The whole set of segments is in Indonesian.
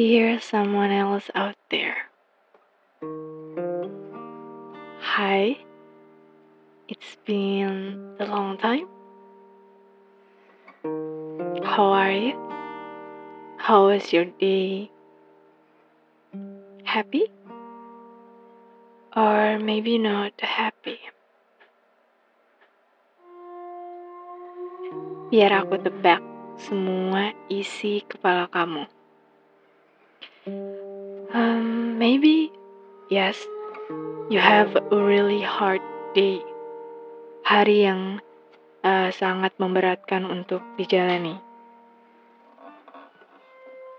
Dear someone else out there. Hi, it's been a long time. How are you? How was your day? Happy? Or maybe not happy? Biar aku tebak semua isi kepala kamu. Um, maybe, yes, you have a really hard day. Hari yang uh, sangat memberatkan untuk dijalani.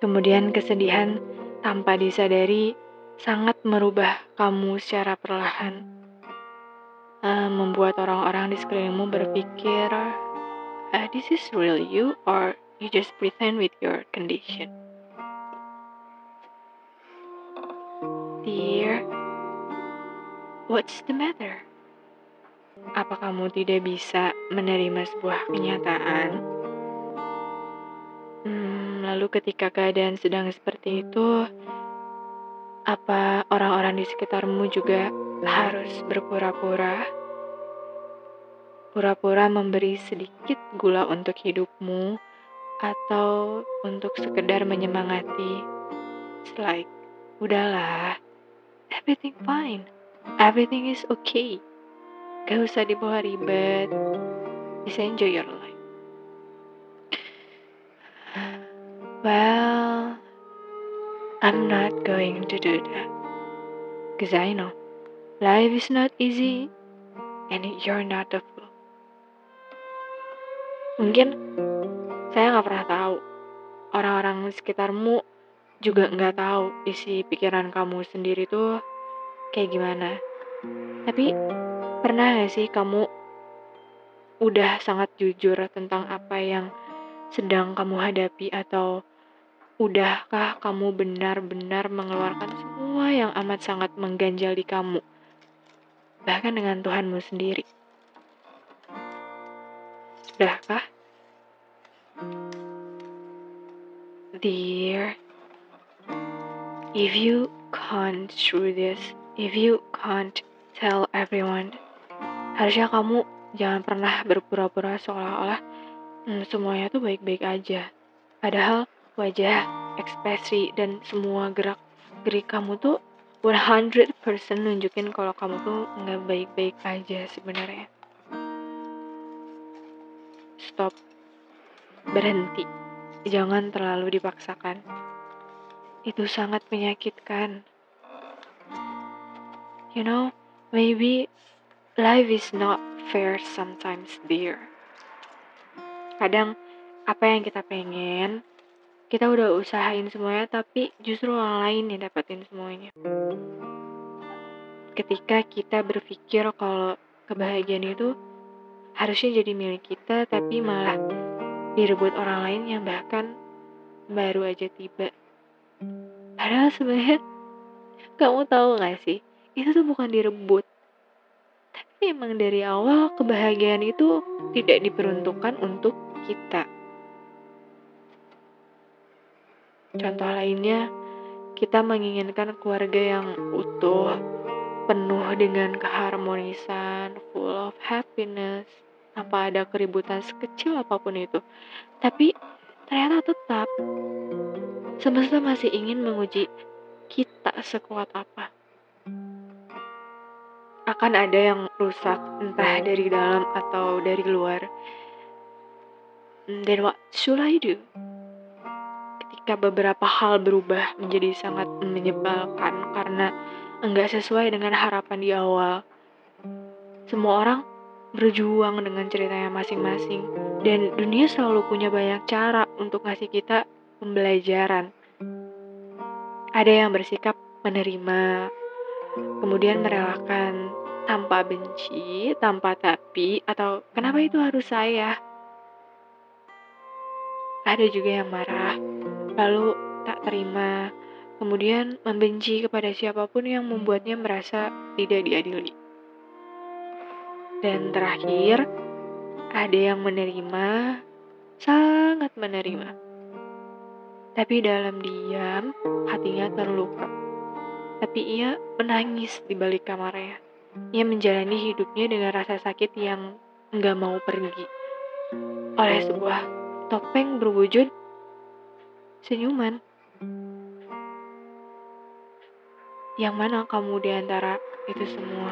Kemudian kesedihan tanpa disadari sangat merubah kamu secara perlahan. Uh, membuat orang-orang di sekelilingmu berpikir, uh, this is really you or you just pretend with your condition. What's the matter? Apa kamu tidak bisa menerima sebuah kenyataan? Hmm, lalu ketika keadaan sedang seperti itu, apa orang-orang di sekitarmu juga harus berpura-pura? Pura-pura memberi sedikit gula untuk hidupmu atau untuk sekedar menyemangati. It's like, udahlah, everything fine, everything is okay. Gak usah dibawa ribet, bisa enjoy your life. Well, I'm not going to do that. Cause I know life is not easy and you're not a fool. Mungkin saya nggak pernah tahu orang-orang sekitarmu juga nggak tahu isi pikiran kamu sendiri tuh kayak gimana. Tapi pernah gak sih kamu udah sangat jujur tentang apa yang sedang kamu hadapi atau udahkah kamu benar-benar mengeluarkan semua yang amat sangat mengganjal di kamu bahkan dengan Tuhanmu sendiri. Sudahkah? Dear, if you can't through this, if you can't tell everyone, harusnya kamu jangan pernah berpura-pura seolah-olah hmm, semuanya tuh baik-baik aja. Padahal wajah, ekspresi, dan semua gerak gerik kamu tuh 100% nunjukin kalau kamu tuh nggak baik-baik aja sebenarnya. Stop. Berhenti. Jangan terlalu dipaksakan. Itu sangat menyakitkan. You know, maybe life is not fair sometimes, dear. Kadang apa yang kita pengen kita udah usahain semuanya tapi justru orang lain yang dapetin semuanya. Ketika kita berpikir kalau kebahagiaan itu harusnya jadi milik kita tapi malah direbut orang lain yang bahkan baru aja tiba. Padahal sebenarnya kamu tahu gak sih itu tuh bukan direbut tapi emang dari awal kebahagiaan itu tidak diperuntukkan untuk kita Contoh lainnya, kita menginginkan keluarga yang utuh, penuh dengan keharmonisan, full of happiness, tanpa ada keributan sekecil apa pun itu. Tapi ternyata tetap semesta masih ingin menguji kita sekuat apa. Akan ada yang rusak entah dari dalam atau dari luar. Then what should I do? ketika beberapa hal berubah menjadi sangat menyebalkan karena enggak sesuai dengan harapan di awal. Semua orang berjuang dengan ceritanya masing-masing dan dunia selalu punya banyak cara untuk ngasih kita pembelajaran. Ada yang bersikap menerima, kemudian merelakan tanpa benci, tanpa tapi, atau kenapa itu harus saya? Ada juga yang marah, lalu tak terima, kemudian membenci kepada siapa pun yang membuatnya merasa tidak diadili. Dan terakhir, ada yang menerima, sangat menerima. Tapi dalam diam, hatinya terluka. Tapi ia menangis di balik kamarnya. Ia menjalani hidupnya dengan rasa sakit yang nggak mau pergi. Oleh sebuah topeng berwujud senyuman. Yang mana kamu di antara itu semua?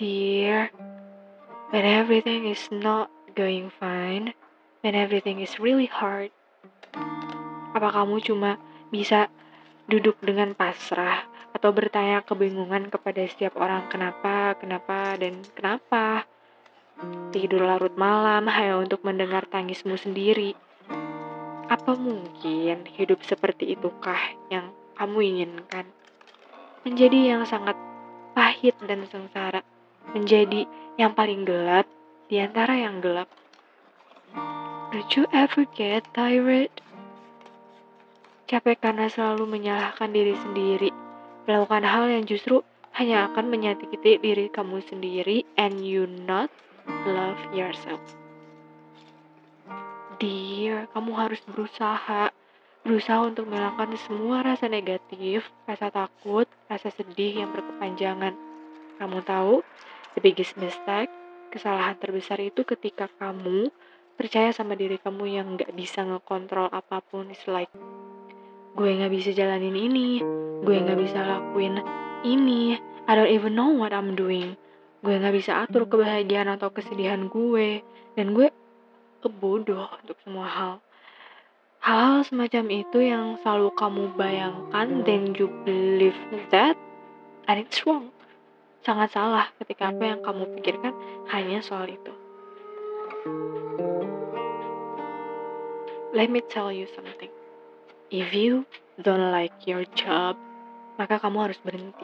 Dear, when everything is not going fine, when everything is really hard, apa kamu cuma bisa duduk dengan pasrah atau bertanya kebingungan kepada setiap orang kenapa, kenapa, dan kenapa? Tidur larut malam hanya untuk mendengar tangismu sendiri. Apa mungkin hidup seperti itukah yang kamu inginkan? Menjadi yang sangat pahit dan sengsara, menjadi yang paling gelap di antara yang gelap. Don't you ever get tired? Capek karena selalu menyalahkan diri sendiri, melakukan hal yang justru hanya akan menyakiti diri kamu sendiri and you not love yourself. Dear, kamu harus berusaha. Berusaha untuk menghilangkan semua rasa negatif, rasa takut, rasa sedih yang berkepanjangan. Kamu tahu, the biggest mistake, kesalahan terbesar itu ketika kamu percaya sama diri kamu yang gak bisa ngekontrol apa pun. It's like, gue gak bisa jalanin ini, gue gak bisa lakuin ini, I don't even know what I'm doing. Gue gak bisa atur kebahagiaan atau kesedihan gue, dan gue bodoh untuk semua hal. Hal-hal semacam itu yang selalu kamu bayangkan then you believe that and it's wrong. Sangat salah ketika apa yang kamu pikirkan hanya soal itu. Let me tell you something. If you don't like your job, maka kamu harus berhenti.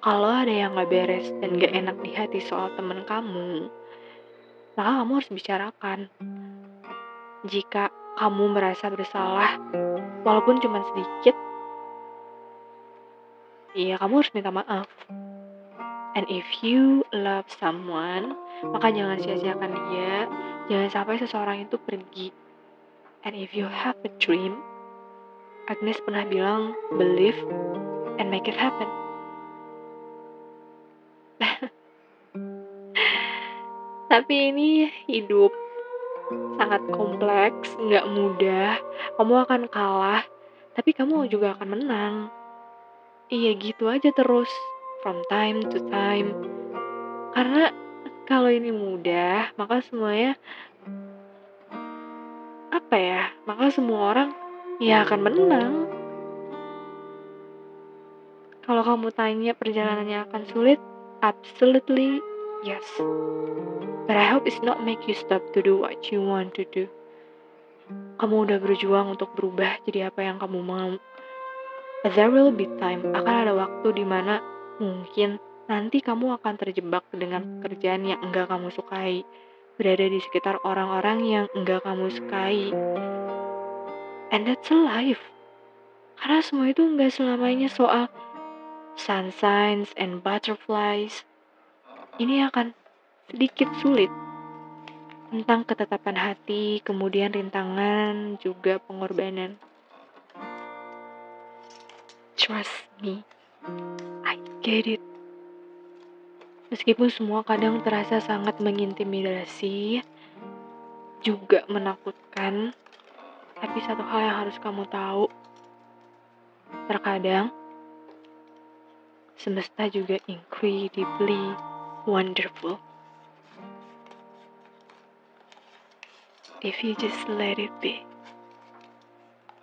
Kalau ada yang gak beres dan gak enak di hati soal temen kamu, maka kamu harus bicarakan. Jika kamu merasa bersalah, walaupun cuma sedikit, ya kamu harus minta maaf. And if you love someone, maka jangan sia-siakan dia, jangan sampai seseorang itu pergi. And if you have a dream, Agnes pernah bilang, believe and make it happen. Tapi ini hidup sangat kompleks, nggak mudah. Kamu akan kalah, tapi kamu juga akan menang. Iya gitu aja terus, from time to time. Karena kalau ini mudah, maka semuanya apa ya? Maka semua orang ya akan menang. Kalau kamu tanya perjalanannya akan sulit, absolutely yes. But I hope it's not make you stop to do what you want to do. Kamu udah berjuang untuk berubah jadi apa yang kamu mau. But there will be time, akan ada waktu di mana mungkin nanti kamu akan terjebak dengan pekerjaan yang enggak kamu sukai. Berada di sekitar orang-orang yang enggak kamu sukai. And that's a life. Karena semua itu enggak selamanya soal sunshines and butterflies. Ini akan sedikit sulit tentang ketetapan hati, kemudian rintangan, juga pengorbanan. Trust me, I get it. Meskipun semua kadang terasa sangat mengintimidasi, juga menakutkan, tapi satu hal yang harus kamu tahu, terkadang semesta juga incredibly wonderful. if you just let it be.